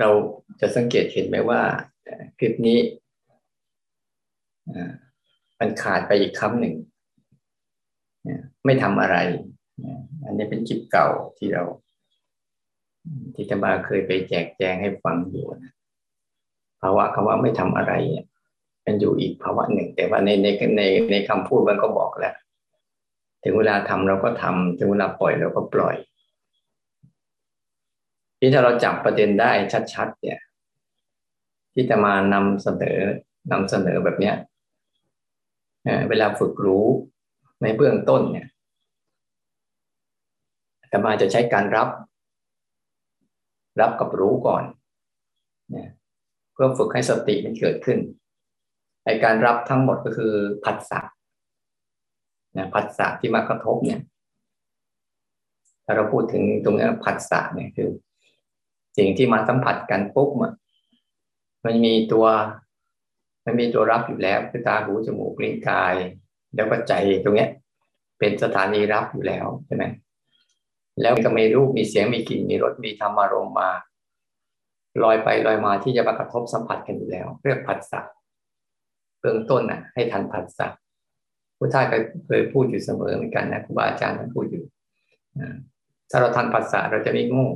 เราจะสังเกตเห็นไหมว่าคลิปนี้มันขาดไปอีกคำหนึ่ง ไม่ทำอะไร อันนี้เป็นคลิปเก่าที่เรา ที่จะมาเคยไปแจกแจงให้ฟังอยู่นะภาวะคำว่าไม่ทำอะไรมันอยู่อีกภาวะหนึ่ง แต่ว่าในในในในคำพูดมันก็บอกแล้ว ถึงเวลาทำเราก็ทำถึงเวลาปล่อยเราก็ปล่อย ที่ถ้าเราจับประเด็นได้ชัดๆเนี่ย ที่จะมานำเสนอนำเสนอแบบเนี้ยเวลาฝึกรู้ในเบื้องต้นเนี่ยแต่มาจะใช้การรับ รับกับรู้ก่อนเนี่ยเพื่อฝึกให้สติมันเกิดขึ้นไอการรับทั้งหมดก็คือผัสสะนะผัสสะที่มากระทบเนี่ยถ้าเราพูดถึงตรงนี้ผัสสะเนี่ยคือ สิ่งที่มาสัมผัสกันปุ๊บมันมีตัวมันมีตัวรับอยู่แล้วคือตาหูจมูกลิ้นกาย แล้วก็ใจตรงเนี้ย เป็นสถานีรับอยู่แล้วใช่ไหมแล้วก็มีรูปมีเสียงมีกลิ่นมีรสมีธรรมารมมาลอยไปลอยมาที่จะมากระทบสัมผัสกันอยู่แล้ว เรียกผัสสะเบื้องต้นน่ะ ให้ทันผัสสะผู้ท่านเคยพูดอยู่เสมอเหมือนกันนะครูบาอาจารย์ท่านพูดอยู่ถ้าเราทันผัสสะเราจะไม่โง่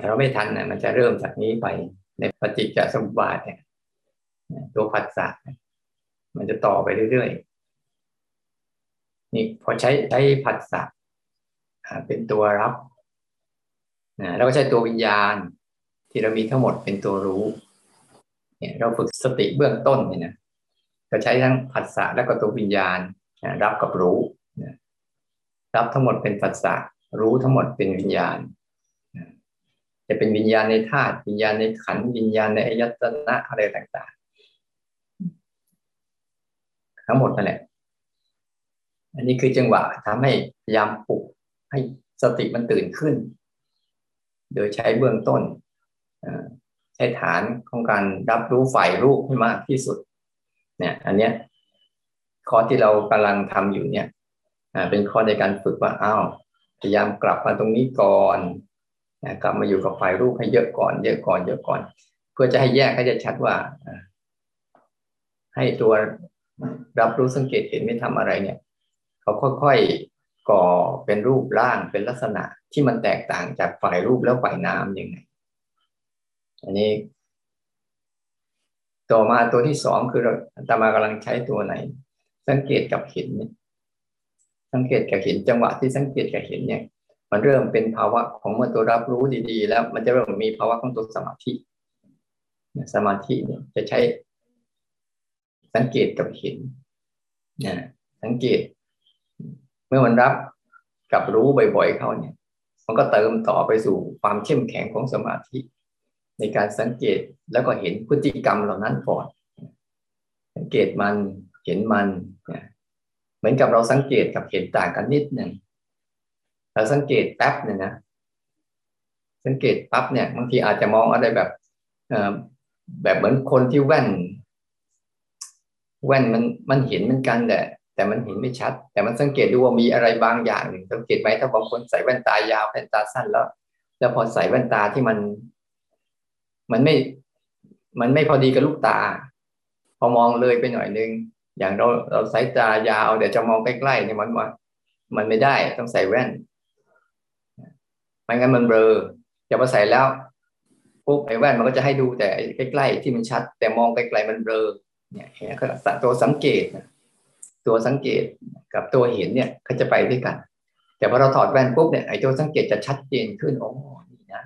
ถ้าเราไม่ทันนี่ยมันจะเริ่มจากนี้ไปในปฏิจจสมบัติเนี่ยตัวผัสสะมันจะต่อไปเรื่อยๆนี่พอใช้ใช้ผัสสะเป็นตัวรับแล้วก็ใช้ตัววิญญาณที่เรามีทั้งหมดเป็นตัวรู้เนี่ยเราฝึกสติเบื้องต้นเนี่ยนะก็ใช้ทั้งผัสสะแล้วก็ตัววิญญาณรับกับรู้รับทั้งหมดเป็นผัสสะรู้ทั้งหมดเป็นวิญญาณ จะเป็นวิญญาณในธาตุวิญญาณในขันวิญญาณในอายตนะอะไรต่างๆ ทั้งหมดนั่นแหละ อันนี้คือจังหวะทำให้พยายามปลุกให้สติมันตื่นขึ้น โดยใช้เบื้องต้นใช้ฐานของการรับรู้ฝ่ายรูปให้มากที่สุด เนี่ย อันเนี้ยข้อที่เรากำลังทำอยู่เนี่ยเป็นข้อในการฝึกว่าอ้าวพยายามกลับมาตรงนี้ก่อน กลับมาอยู่กับฝ่ายรูปให้เยอะก่อน เยอะก่อน เยอะก่อน เพื่อจะให้แยกให้จะชัดว่า ให้ตัวรับรู้สังเกตเห็นไม่ทำอะไรเนี่ย เขาค่อยๆก่อเป็นรูปร่างเป็นลักษณะที่มันแตกต่างจากฝ่ายรูปแล้วฝ่ายน้ำยังไง อันนี้ ต่อมาตัวที่สองคือเราตามากำลังใช้ตัวไหน สังเกตกับเห็น สังเกตกับเห็นจังหวะที่สังเกตกับเห็นเนี่ย มันเริ่มเป็นภาวะของเมื่อตัวรับรู้ดีๆ แล้วมันจะเริ่มมีภาวะของตัวสมาธิสมาธิเนี่ยจะใช้สังเกตกับเห็นนะสังเกต เมื่อมันรับกับรู้บ่อยๆเข้าเนี่ย มันก็เติมต่อไปสู่ความเข้มแข็งของสมาธิ ในการสังเกตแล้วก็เห็นพฤติกรรมเหล่านั้นก่อน สังเกตมันเห็นมัน เหมือนกับเราสังเกตกับเห็นต่างกันนิดหนึ่ง เราสังเกตแป๊บเนี่ยนะสังเกตปั๊บเนี่ยบางทีอาจจะมองอะไรแบบแบบเหมือนคนที่แว่น แว่นมันมันเห็นเหมือนกันแต่แต่มันเห็นไม่ชัด แต่มันสังเกตดูว่ามีอะไรบางอย่างหนึ่งสังเกตไหมถ้าบางคนใส่แว่นตายาวแว่นตาสั้นแล้ว แล้วพอใส่แว่นตาที่มัน มันไม่ มันไม่พอดีกับลูกตา พอมองเลยไปหน่อยนึงอย่างเราเราสายตายาวเดี๋ยวจะมองใกล้ๆเนี่ยมันมันไม่ได้ต้องใส่แว่น ไม่งั้นมันเบลอจะพอใส่แล้วปุ๊บไอ้แว่นมันก็จะให้ดูแต่ใกล้ๆที่มันชัด แต่มองไกลๆมันเบลอเนี่ยก็ตัวสังเกตตัวสังเกตกับตัวเห็นเนี่ยเขาจะไปด้วยกัน แต่พอเราถอดแว่นปุ๊บเนี่ยไอ้ตัวสังเกตจะชัดเจนขึ้นโอ้นี่นะ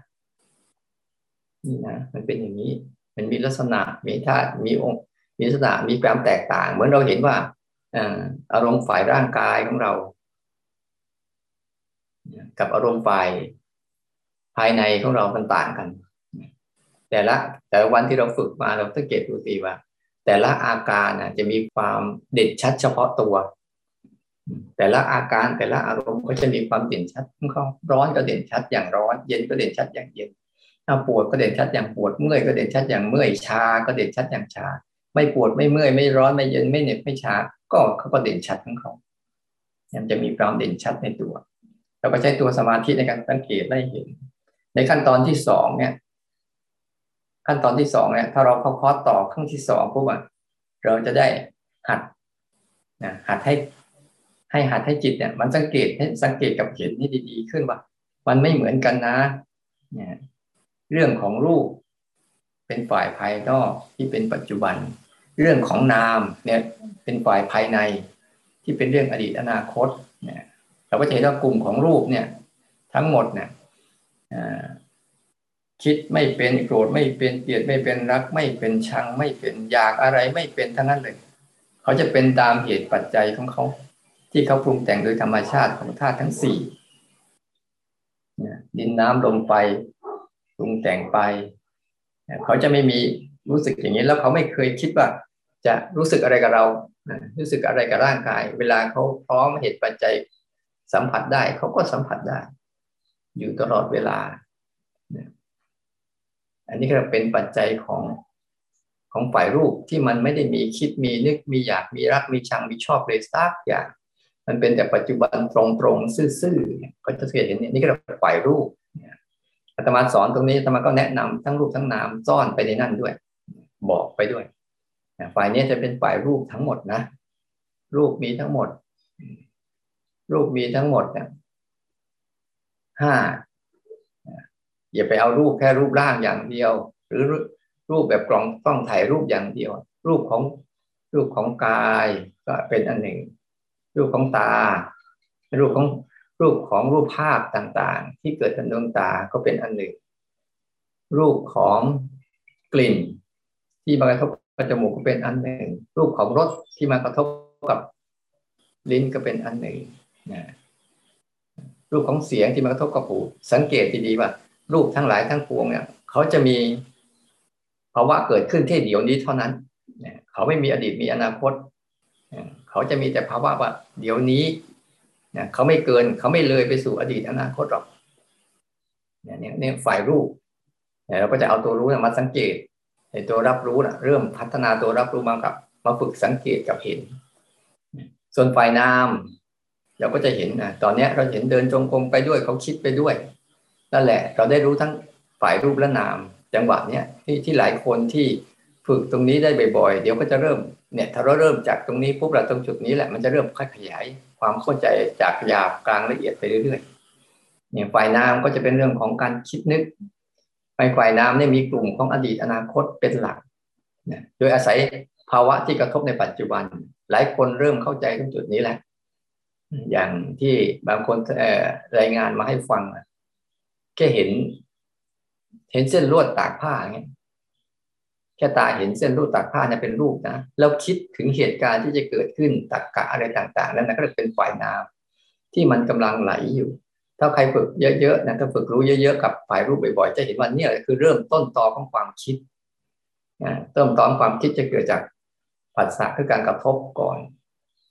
นี่นะมันเป็นอย่างนี้ มันมีลักษณะมีธาตุมีองค์ มีลักษณะมีความแตกต่าง เหมือนเราเห็นว่าอารมณ์ฝ่ายร่างกายของเรา กับอารมณ์ฝ่าย ภายในของเรามันต่างกัน แต่ละแต่วันที่เราฝึกมาเราสังเกตดูสิว่า แต่ละอาการนะจะมีความเด่นชัดเฉพาะตัว แต่ละอาการแต่ละอารมณ์ก็จะมีความเด่นชัดของเขาร้อนก็เด่นชัดอย่างร้อน เย็นก็เด่นชัดอย่างเย็นถ้าปวดก็เด่นชัดอย่างปวดเมื่อยก็เด่นชัดอย่างเมื่อยชา ก็เด่นชัดอย่างชา ไม่ปวดไม่เมื่อยไม่ร้อนไม่เย็นไม่เหน็บไม่ชา ก็เขาก็เด่นชัดของเขามันจะมีความเด่นชัดในตัว เราก็ใช้ตัวสมาธิในการสังเกตได้เห็น ในขั้นตอนที่สองเนี่ย ขั้นตอนที่สองเนี่ยถ้าเราเข้าคอร์สต่อขั้นที่สองปุ๊บอะเราจะได้หัดนะหัดให้ให้หัดให้จิตเนี่ย มันสังเกตให้สังเกตกับเห็นให้ดีๆขึ้นว่า มันไม่เหมือนกันนะเนี่ยเรื่องของรูปเป็นฝ่ายภายนอกที่เป็นปัจจุบัน เรื่องของนามเนี่ยเป็นฝ่ายภายในที่เป็นเรื่องอดีตอนาคตเนี่ยเราก็จะเห็นว่ากลุ่มของรูปเนี่ย ทั้งหมดเนี่ย คิดไม่เป็นโกรธไม่เป็นเกลียดไม่เป็นรัก ไม่เป็นชังไม่เป็นอยากอะไรไม่เป็นทั้งนั้นเลย เขาจะเป็นตามเหตุปัจจัยของเขา ที่เขาปรุงแต่งโดยธรรมชาติของธาตุทั้งสี่ดินน้ำลมไฟปรุงแต่งไป เขาจะไม่มีรู้สึกอย่างนี้แล้วเขาไม่เคยคิดว่าจะรู้สึกอะไรกับเรา รู้สึกอะไรกับร่างกาย เวลาเขาพร้อมเหตุปัจจัยสัมผัสได้ เขาก็สัมผัสได้ อยู่ตลอดเวลา อันนี้ก็เป็นปัจจัยของของฝ่ายรูปที่มันไม่ได้มีคิดมีนึกมีอยากมีรักมีชังมีชอบเลยสักอย่าง มันเป็นแต่ปัจจุบันตรงๆซื่อๆก็จะเห็นนี่ก็เป็นฝ่ายรูปอาตมาสอนตรงนี้อาตมาก็แนะนำทั้งรูปทั้งนามซ่อนไปในนั่นด้วย บอกไปด้วยฝ่ายนี้จะเป็นฝ่ายรูปทั้งหมดนะ รูปมีทั้งหมด รูปมีทั้งหมดเนี่ย ห้าอย่าไปเอารูปแค่รูปร่างอย่างเดียว หรือรูปแบบกล่องต้องถ่ายรูปอย่างเดียว รูปของรูปของกายก็เป็นอันหนึ่ง รูปของตา รูปของรูปของรูปภาพต่างๆ ที่เกิดทางดวงตาก็เป็นอันหนึ่ง รูปของกลิ่น ที่มากระทบกับจมูกก็เป็นอันหนึ่ง รูปของรสที่มากระทบกับลิ้นก็เป็นอันหนึ่งนะ รูปของเสียงที่มากระทบกับหู สังเกตดีๆว่า รูปทั้งหลายทั้งปวงเนี่ยเขาจะมีภาวะเกิดขึ้นแค่เดี๋ยวนี้เท่านั้นเขาไม่มีอดีตมีอนาคต เขาจะมีแต่ภาวะว่า เดี๋ยวนี้เขาไม่เกินเขาไม่เลยไปสู่อดีตอนาคตหรอกเนี่ยเนี่ยฝ่ายรูปเราก็จะเอาตัวรู้มาสังเกตไอ้ตัวรับรู้นะเริ่มพัฒนาตัวรับรู้มากับ มาฝึกสังเกตกับเห็น ส่วนฝ่ายนาม เราก็จะเห็นนะตอนนี้เราเห็นเดินจงกรมไปด้วยเขาคิดไปด้วยนั่นแหละ เราได้รู้ทั้งฝ่ายรูปและนาม จังหวะเนี้ยที่ที่หลายคนที่ฝึกตรงนี้ได้บ่อยๆ เดี๋ยวก็จะเริ่มเนี่ยถ้าเราเริ่มจากตรงนี้ปุ๊บเราตรงจุดนี้แหละมันจะเริ่มค่อยขยาย ความเข้าใจจากหยาบกลางละเอียดไปเรื่อยๆเนี่ยฝ่ายนามก็จะเป็นเรื่องของการคิดนึกในฝ่ายนามเนี่ยมีกลุ่มของอดีตอนาคตเป็นหลักนะโดยอาศัยภาวะที่กระทบในปัจจุบัน หลายคนเริ่มเข้าใจตรงจุดนี้แหละ อย่างที่บางคนรายงานมาให้ฟังแค่เห็น เห็นเส้นลวดตากผ้าเงี้ยแค่ตาเห็นเส้นลวดตากผ้าเนี่ยเป็นรูปนะแล้วคิดถึงเหตุการณ์ที่จะเกิดขึ้นตักกะอะไรต่างๆ นั้นนะก็จะเป็นฝ่ายน้ำที่มันกำลังไหลอยู่ ถ้าใครฝึกเยอะๆนะถ้าฝึกรู้เยอะๆกับฝ่ายรูปบ่อยๆ จะเห็นว่าเนี่ยคือเริ่มต้นตอของความคิดนะเริ่มต้นความคิดจะเกิดจากผัสสะคือการกระทบก่อน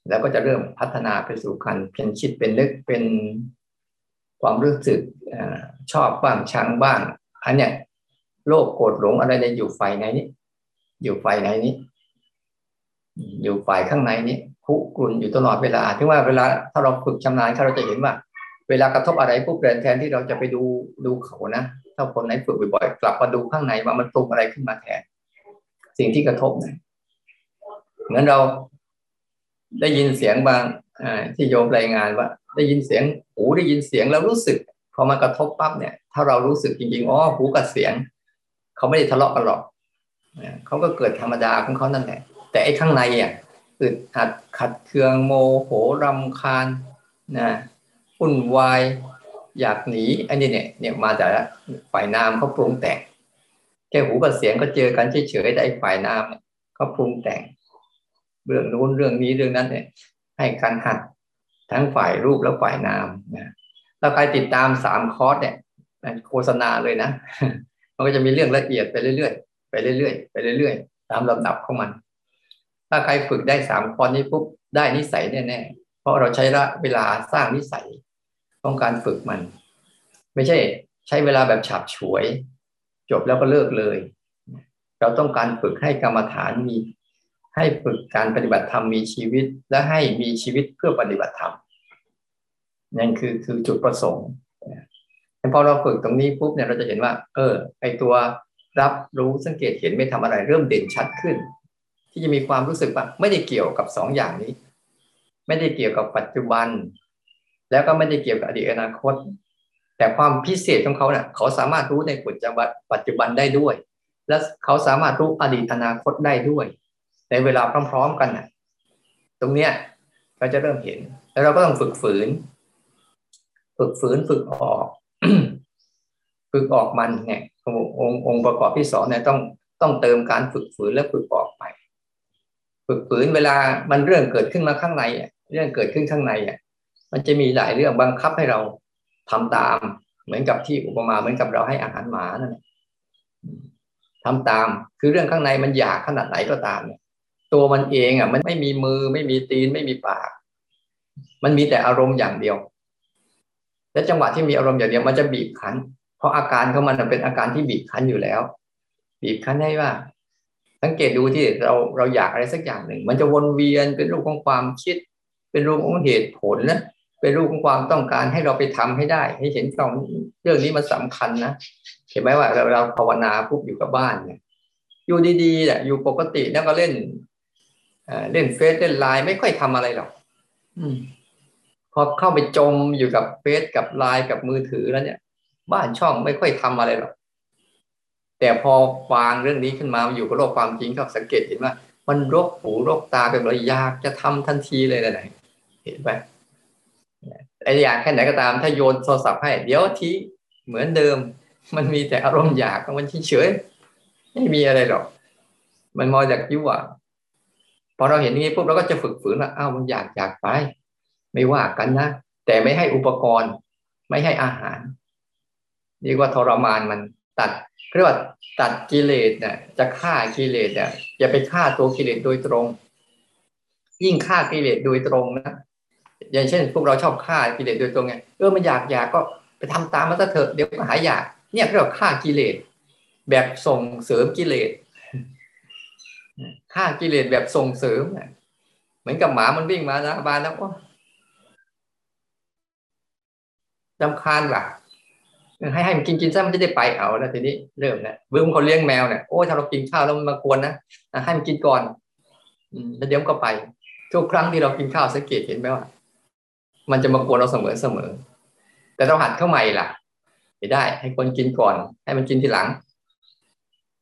แล้วก็จะเริ่มพัฒนาไปสู่การเป็นคิดเป็นนึกเป็นความรู้สึกชอบบ้างชังบ้าง อันเนี้ยโลภโกรธหลงอะไรเนี่ยอยู่ฝ่ายไหนนี้ อยู่ฝ่ายไหนนี้ อยู่ฝ่ายข้างในนี้คุกรุ่นอยู่ตลอดเวลาถึงว่าเวลาถ้าเราฝึกชำนาญเราจะเห็นว่า เวลากระทบอะไรปุ๊บแทนที่เราจะไปดูดูเขานะถ้าคนไหนฝึกบ่อยๆกลับมาดูข้างในว่ามันปรุงอะไรขึ้นมาแทน สิ่งที่กระทบเนะเหมือนเรา ได้ยินเสียงบางที่โยมรายงานว่า ได้ยินเสียงหูได้ยินเสียงแล้วรู้สึกพอมากระทบปั๊บเนี่ย ถ้าเรารู้สึกจริงๆอ๋อหูกับเสียงเขาไม่ได้ทะเลาะกันหรอกเขาก็เกิดธรรมดาของเขานั่นแหละ แต่ไอ้ข้างในอะอึดอัดขัดเคืองโมโหรำคาญนะวุ่นวายอยากหนีอันนี้เนี่ยเนี่ยมาจากฝ่ายนามเขาปรุงแต่งแค่หูกับเสียงก็เจอกันเฉยๆแต่ไอ้ฝ่ายนามเขาปรุงแต่ง เรื่องนู้นเรื่องนี้เรื่องนั้นเนี่ย ให้การหัดทั้งฝ่ายรูปและฝ่ายนามนะถ้าใครติดตามสามคอร์สเนี่ยโฆษณาเลยนะ มันก็จะมีเรื่องละเอียดไปเรื่อยๆไปเรื่อยๆไปเรื่อยๆตามลำดับของมัน ถ้าใครฝึกได้สามคอร์สนี้ปุ๊บได้นิสัยแน่ๆเพราะเราใช้เวลาสร้างนิสัยต้องการฝึกมัน ไม่ใช่ใช้เวลาแบบฉับฉวย จบแล้วก็เลิกเลย เราต้องการฝึกให้กรรมฐานมี ให้ฝึกการปฏิบัติธรรมมีชีวิต และให้มีชีวิตเพื่อปฏิบัติธรรมนั่นคือคือจุดประสงค์พอเราฝึกตรงนี้ปุ๊บเนี่ยเราจะเห็นว่า เออ ไอตัวรับรู้สังเกตเห็นไม่ทำอะไร เริ่มเด่นชัดขึ้น ที่จะมีความรู้สึกว่าไม่ได้เกี่ยวกับสองอย่างนี้ ไม่ได้เกี่ยวกับปัจจุบัน แล้วก็ไม่ได้เกี่ยวกับอดีตอนาคต แต่ความพิเศษของเขาเนะ่ะ เขาสามารถรู้ในปัจจุบันปัจจุบันได้ด้วย และเขาสามารถรู้อดีตอนาคตได้ด้วย ในเวลาพร้อม ๆ กันนะตรงเนี้ยเราจะเริ่มเห็น แล้วเราก็ต้องฝึกฝืน ฝึกฝืนฝึกออก ฝึกออกมันเนี่ยองค์องค์ประกอบที่สองเนี่ยต้องต้องเติมการฝึกฝืนและฝึกออกไปฝึกฝืนเวลามันเรื่องเกิดขึ้นมาข้างในเรื่องเกิดขึ้นข้างในอะมันจะมีหลายเรื่องบังคับให้เราทำตาม เหมือนกับที่อุปมาเหมือนกับเราให้อาหารหมานั่นแหละทำตามคือเรื่องข้างในมันอยากขนาดไหนก็ตามเนี่ย ตัวมันเองอะ มันไม่มีมือไม่มีตีนไม่มีปาก มันมีแต่อารมณ์อย่างเดียว และจังหวะที่มีอารมณ์อย่างเดียวมันจะบีบคั้น เพราะอาการของมันเป็นอาการที่บีบคั้นอยู่แล้ว บีบคั้นได้ว่า สังเกตดูที่เราเราอยากอะไรสักอย่างหนึ่ง มันจะวนเวียนเป็นรูปของความคิด เป็นรูปของเหตุผลนะเป็นรูปของความต้องการให้เราไปทำให้ได้ ให้เห็นตรงเรื่องนี้มันสำคัญนะเห็นไหมว่าเราเราภาวนาปุ๊บอยู่กับบ้านเนี่ยอยู่ดีๆแหละอยู่ปกติแล้วก็เล่น เล่นเฟซเล่นไลน์ไม่ค่อยทำอะไรหรอกพอเข้าไปจมอยู่กับเฟซกับไลน์กับมือถือแล้วเนี่ย บ้านช่องไม่ค่อยทำอะไรหรอกแต่พอฟังเรื่องนี้ขึ้นมาอยู่กับโลกความจริงครับสังเกตเห็นว่ามันรกหูรกตาเป็นเลยอยากจะทำทันทีเลยนะไหนเห็นไหมไอ้อยากแค่ไหนก็ตาม ถ้าโยนโทรศัพท์ให้ เดี๋ยวทีเหมือนเดิม มันมีแต่อารมณ์อยากมันเฉยไม่มีอะไรหรอก มันมอจากยั่ว พอเราเห็นนี้ปุ๊บเราก็จะฝึกฝืนว่าอ้าวมันอยากอยากไป ไม่ว่ากันนะแต่ไม่ให้อุปกรณ์ ไม่ให้อาหารเรียกว่าทรมานมันตัดเรียกว่าตัดกิเลสเนี่ยจะฆ่ากิเลสเนี่ยอย่าไปฆ่าตัวกิเลสโดยตรง ยิ่งฆ่ากิเลสโดยตรงนะอย่างเช่น พวกเราชอบฆ่ากิเลสโดยตรงไงเออมันอยากอยากก็ไปทำตามมันซะเถอะเดี๋ยวก็หายอยาก เนี่ยเรียกว่าฆ่ากิเลสแบบส่งเสริมกิเลส ฆ่ากิเลสแบบส่งเสริมเหมือนกับหมามันวิ่งมานะบานแล้วก็จำคาญว่ะให้ให้มันกินกินซะมันจะได้ไปเอาแล้วทีนี้เริ่มแล้วเบื้องคนเลี้ยงแมวเนี่ยโอ้ถ้าเรากินข้าวแล้วมันมากวนนะให้มันกินก่อน อืมแล้วเดี๋ยวก็ไป ทุกครั้งที่เรากินข้าวสังเกตเห็นไหมว่า มันจะมากวนเราเสมอเสมอ แต่เราหัดเข้าใหม่ล่ะไม่ได้ ให้คนกินก่อน ให้มันกินทีหลัง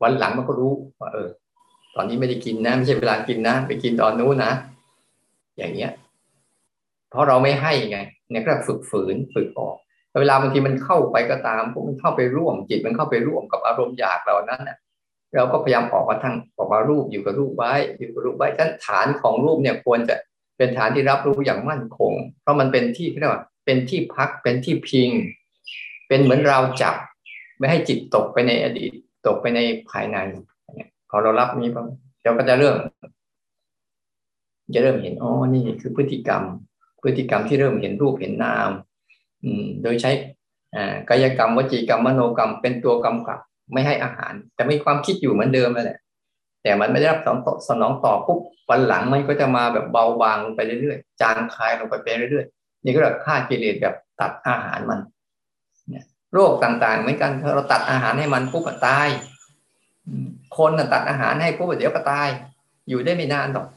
วันหลังมันก็รู้ว่าเออ ตอนนี้ไม่ได้กินนะไม่ใช่เวลากินนะ ไปกินตอนนู้นนะ อย่างเงี้ย เพราะเราไม่ให้ไงเนี่ยก็ฝึกฝืนฝึกออกเวลาบางทีมันเข้าไปก็ตามพวกมันเข้าไปร่วมจิตมันเข้าไปร่วมกับอารมณ์อยากเหล่านั้นเนี่ยเราก็พยายามออกมาทางออกมารูปอยู่กับรูปไว้อยู่กับรูปไว้ท่านฐานของรูปเนี่ยควรจะเป็นฐานที่รับรู้อย่างมั่นคง เพราะมันเป็นที่เรียกว่าเป็นที่พักเป็นที่พิง เป็นเหมือนเราจับ ไม่ให้จิตตกไปในอดีตตกไปในภายใน พอเรารับนี้ปั๊บเราก็จะเริ่ม จะเริ่มเห็นอ๋อนี่คือพฤติกรรม พฤติกรรมที่เริ่มเห็นรูปเห็นนามโดยใช้กายกรรมวจีกรรมมโนกรรมเป็นตัวกำกับไม่ให้อาหาร แต่มีความคิดอยู่เหมือนเดิมนั่นแหละ แต่มันไม่ได้รับสนองต่อปุ๊บวันหลังมันก็จะมาแบบเบาบางลงไปเรื่อยๆจางคลายลงไปเรื่อยๆนี่ก็แบบฆ่ากิเลสแบบตัดอาหารมันโรคต่างๆเหมือนกันถ้าเราตัดอาหารให้มันปุ๊บก็ตาย คนตัดอาหารให้ปุ๊บเดี๋ยวก็ตาย อยู่ได้ไม่นานหรอก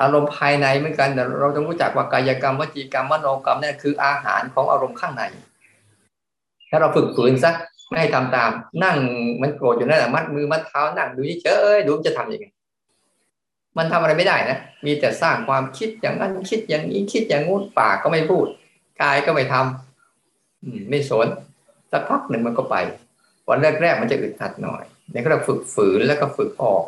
อารมณ์ภายในเหมือนกันแต่เราต้องรู้จักว่ากายกรรมวจีกรรมมโนกรรมนี่คืออาหารของอารมณ์ข้างใน ถ้าเราฝึกฝืนซะไม่ให้ทำตาม นั่งมันโกรธอยู่นั่นแหละมัดมือมัดเท้านั่งดูเฉยดูจะทํำยังไงมันทำอะไรไม่ได้นะ มีแต่สร้างความคิดอย่างนั้นคิดอย่างนี้คิดอย่างงู้นปากก็ไม่พูด กายก็ไม่ทำอืม ไม่สนสักพักหนึ่งมันก็ไป วันแรกๆมันจะอึดอัดหน่อย เนี่ยก็เราฝึกฝืนแล้วก็ฝึกออก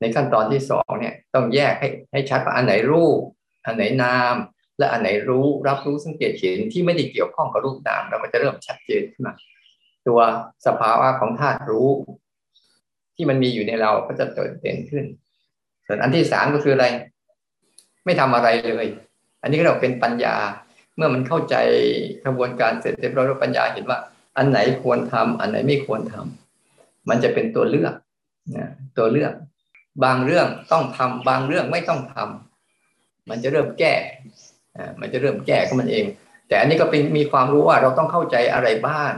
ในขั้นตอนที่สองเนี่ยต้องแยกให้ให้ชัดว่าอันไหนรูป อันไหนนาม และอันไหนรู้รับรู้สังเกตเห็นที่ไม่ได้เกี่ยวข้องกับรูปนามเราก็จะเริ่มชัดเจนขึ้นมาตัวสภาวะของธาตุรู้ ที่มันมีอยู่ในเราก็จะเติเด่นขึ้น ส่วนอันที่สามก็คืออะไร ไม่ทำอะไรเลย อันนี้ก็เราเป็นปัญญา เมื่อมันเข้าใจกระบวนการเสร็จเรียบร้อยแล้วปัญญาเห็นว่า อันไหนควรทำอันไหนไม่ควรทำ มันจะเป็นตัวเลือกนะตัวเลือก บางเรื่องต้องทำบางเรื่องไม่ต้องทำมันจะเริ่มแก้อ่มันจะเริ่มแก้ก็มันเอง แต่อันนี้ก็เป็นมีความรู้ว่าเราต้องเข้าใจอะไรบ้าง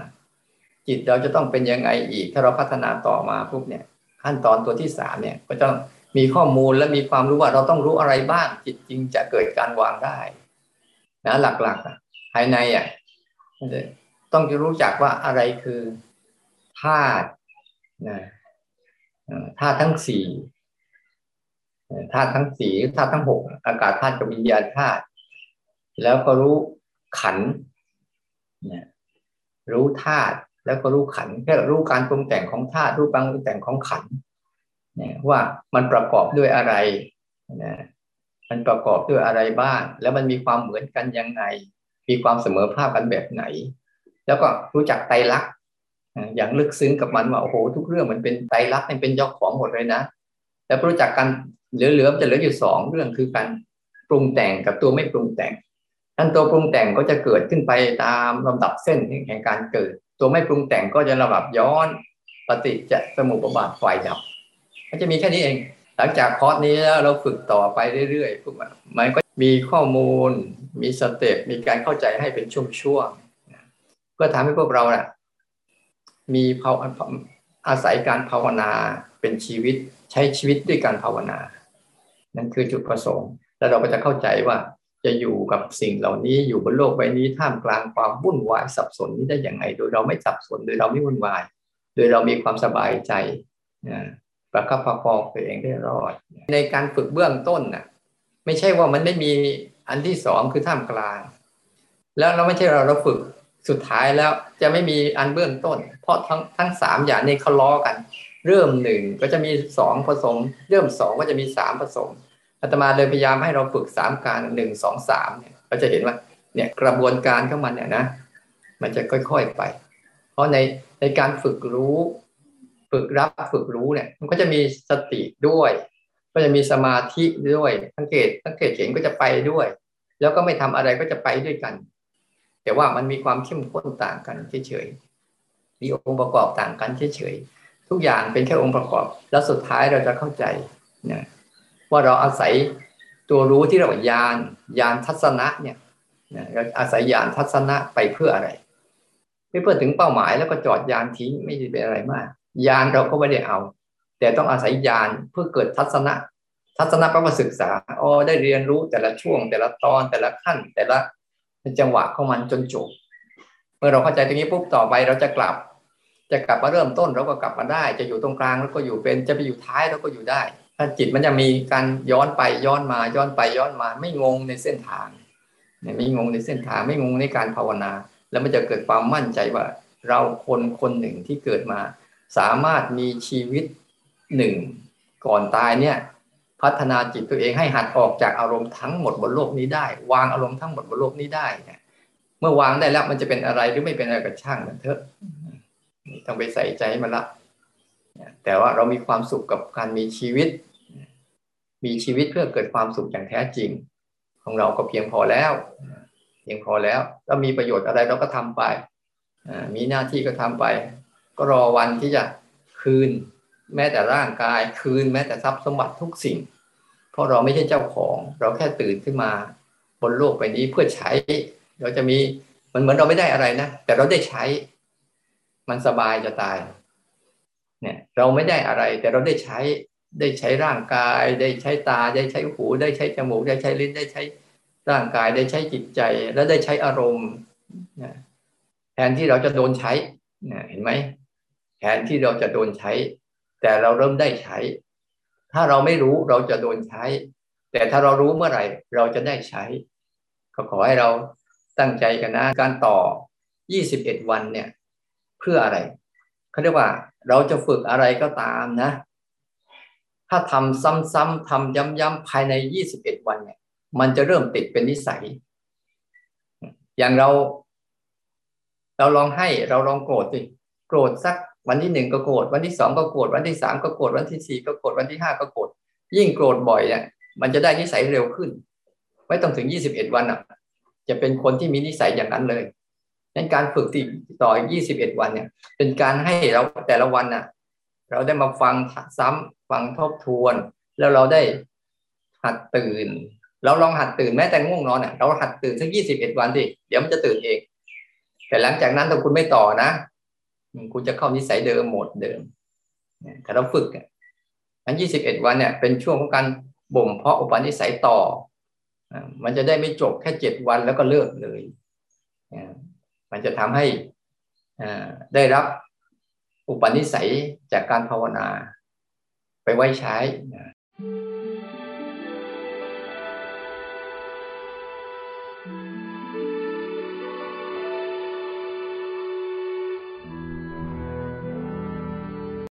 จิตเราจะต้องเป็นยังไงอีก ถ้าเราพัฒนาต่อมาปุ๊บเนี่ย ขั้นตอนตัวที่สามเนี่ยก็จะมีข้อมูลและมีความรู้ว่าเราต้องรู้อะไรบ้าง จิตจริงจะเกิดการวางได้นะหลักๆภายในอะต้องจะรู้จักว่าอะไรคือธาตุ นะธาตุทั้งสี่ธาตุทั้งสี่ธาตุทั้งหกอากาศธาตุกับวิญญาณธาตุแล้วก็รู้ขันนะรู้ธาตุแล้วก็รู้ขันแค่รู้การปรุงแต่งของธาตุรู้การปรุงแต่งของขันนะว่ามันประกอบด้วยอะไรนะมันประกอบด้วยอะไรบ้าง แล้วมันมีความเหมือนกันยังไง มีความเสมอภาคกันแบบไหน แล้วก็รู้จักไตรลักษณ์ อย่างลึกซึ้งกับมันว่าโอ้โหทุกเรื่องมันเป็นไตรลักษณ์มันเป็นเจ้าของหมดเลยนะ แล้วรู้จักกันเหลือๆจะเหลืออยู่สองเรื่องคือการปรุงแต่งกับตัวไม่ปรุงแต่งท่านตัวปรุงแต่งก็จะเกิดขึ้นไปตามลำดับเส้นแห่งการเกิด ตัวไม่ปรุงแต่งก็จะระดับย้อนปฏิจะสมุปบาทฝ่ายดับมันจะมีแค่นี้เอง หลังจากคอร์สนี้แล้วเราฝึกต่อไปเรื่อยๆพวกมันก็มีข้อมูล มีสเต็ปมีการเข้าใจให้เป็นช่วงๆเพื่อทำให้พวกเราน่ะ มีภาวอาศัยการภาวนาเป็นชีวิตใช้ชีวิตด้วยการภาวนา นั่นคือจุดประสงค์ แล้วเราก็จะเข้าใจว่าจะอยู่กับสิ่งเหล่านี้อยู่บนโลกใบนี้ท่ามกลางความวุ่นวายสับสนนี้ได้อย่างไรโดยเราไม่สับสนโดยเราไม่วุ่นวาย โดยเรามีความสบายใจนะประคับประคองตัวเองได้รอด ในการฝึกเบื้องต้นน่ะไม่ใช่ว่ามันไม่มีอันที่สองคือท่ามกลาง แล้วเราไม่ใช่เราเราฝึก สุดท้ายแล้วจะไม่มีอันเบื้องต้น เพราะทั้งทั้งสามอย่างนี้เขาล้อกัน เริ่มหนึ่งก็จะมีสองผสม เริ่มสองก็จะมีสามผสมอาตมาเลยพยายามให้เราฝึกสามการหนึ่งสองสามเนี่ยเราจะเห็นว่าเนี่ยกระบวนการของมันเนี่ยนะ มันจะค่อยๆไป เพราะในในการฝึกรู้ ฝึกรับฝึกรู้เนี่ยมันก็จะมีสติด้วย ก็จะมีสมาธิด้วยสังเกตสังเกตเห็นก็จะไปด้วย แล้วก็ไม่ทำอะไรก็จะไปด้วยกัน แต่ว่ามันมีความเข้มข้นต่างกันเฉยๆมีองค์ประกอบต่างกันเฉยๆทุกอย่างเป็นแค่องค์ประกอบ แล้วสุดท้ายเราจะเข้าใจนะว่าเราอาศัยตัวรู้ที่เรายานยานทัศนะเนี่ยเราอาศัยยานทัศนะไปเพื่ออะไรไม่เพื่อถึงเป้าหมายแล้วก็จอดยานทิ้งไม่ได้เป็นอะไรมากยานเราก็ไม่ได้เอา แต่ต้องอาศัยยานเพื่อเกิดทัศนะ ทัศนะแปลว่าศึกษาอ๋อได้เรียนรู้แต่ละช่วง แต่ละตอนแต่ละขั้น แต่ละ็นจังหวะของมันจนจบ เมื่อเราเข้าใจตรงนี้ปุ๊บต่อไปเราจะกลับ จะกลับมาเริ่มต้นเราก็กลับมาได้ จะอยู่ตรงกลางเราก็อยู่เป็นจะไปอยู่ท้ายเราก็อยู่ได้ ถ้าจิตมันจะมีการย้อนไปย้อนมาย้อนไปย้อนมา ไม่งงในเส้นทางไม่งงในเส้นทางไม่งงในการภาวนา แล้วมันจะเกิดความมั่นใจว่า เราคนคนหนึ่งที่เกิดมา สามารถมีชีวิตหนึ่งก่อนตายเนี่ย พัฒนาจิตตัวเองให้หัดออกจากอารมณ์ทั้งหมดบนโลกนี้ได้ วางอารมณ์ทั้งหมดบนโลกนี้ได้เนี่ยเมื่อวางได้แล้วมันจะเป็นอะไรหรือไม่เป็นอะไรก็ช่างมันเถอะต้องไปใส่ใจมันละแต่ว่าเรามีความสุขกับการมีชีวิต มีชีวิตเพื่อเกิดความสุขอย่างแท้จริง ของเราก็เพียงพอแล้ว เพียงพอแล้วแล้วมีประโยชน์อะไรเราก็ทำไปมีหน้าที่ก็ทำไป ก็รอวันที่จะคืน แม้แต่ร่างกายคืน แม้แต่ทรัพย์สมบัติทุกสิ่ง เพราะเราไม่ใช่เจ้าของ เราแค่ตื่นขึ้นมาบนโลกใบนี้เพื่อใช้ เราจะมีมันเหมือนเราไม่ได้อะไรนะแต่เราได้ใช้ มันสบายจะตาย เนี่ยเราไม่ได้อะไร แต่เราได้ใช้ได้ใช้ร่างกาย ได้ใช้ตาได้ใช้หู ได้ใช้จมูก ได้ใช้ลิ้นได้ใช้ร่างกายได้ใช้จิตใจ แล้วได้ใช้อารมณ์แทนที่เราจะโดนใช้เห็นไหมแทนที่เราจะโดนใช้ แต่เราเริ่มได้ใช้ ถ้าเราไม่รู้เราจะโดนใช้ แต่ถ้าเรารู้เมื่อไหร่ เราจะได้ใช้ ก็ขอให้เราตั้งใจกันนะ การต่อ 21 วันเนี่ย เพื่ออะไรเขาเรียกว่า เราจะฝึกอะไรก็ตามนะ ถ้าทำซ้ำๆทำย้ำๆภายใน 21 วันเนี่ย มันจะเริ่มติดเป็นนิสัย อย่างเรา เราลองให้เราลองโกรธสิโกรธสัก วันที่หนึ่งก็โกรธวันที่สองก็โกรธวันที่สามก็โกรธวันที่สี่ก็โกรธวันที่ห้าก็โกรธยิ่งโกรธบ่อยเนี่ยมันจะได้นิสัยเร็วขึ้น ไม่ต้องถึงยี่สิบเอ็ดวันอะ จะเป็นคนที่มีนิสัยอย่างนั้นเลยนั้นการฝึกติดต่อยี่สิบเอ็ดวันเนี่ย เป็นการให้เราแต่ละวันน่ะ เราได้มาฟังซ้ำฟังทบทวน แล้วเราได้หัดตื่น เราลองหัดตื่นแม้แต่ง่วงนอนเนี่ยเราหัดตื่นสักยี่สิบเอ็ดวันดิเดี๋ยวมันจะตื่นเอง แต่หลังจากนั้นถ้าคุณไม่ต่อนะ คุณจะเข้านิสัยเดิมโหมดเดิมถ้าเราฝึกอันยี่สิบเอ็ดวันเนี่ยเป็นช่วงของการบ่มเพาะอุปนิสัยต่อ มันจะได้ไม่จบแค่เจ็ดวันแล้วก็เลิกเลย มันจะทำให้ได้รับอุปนิสัยจากการภาวนา ไปไว้ใช้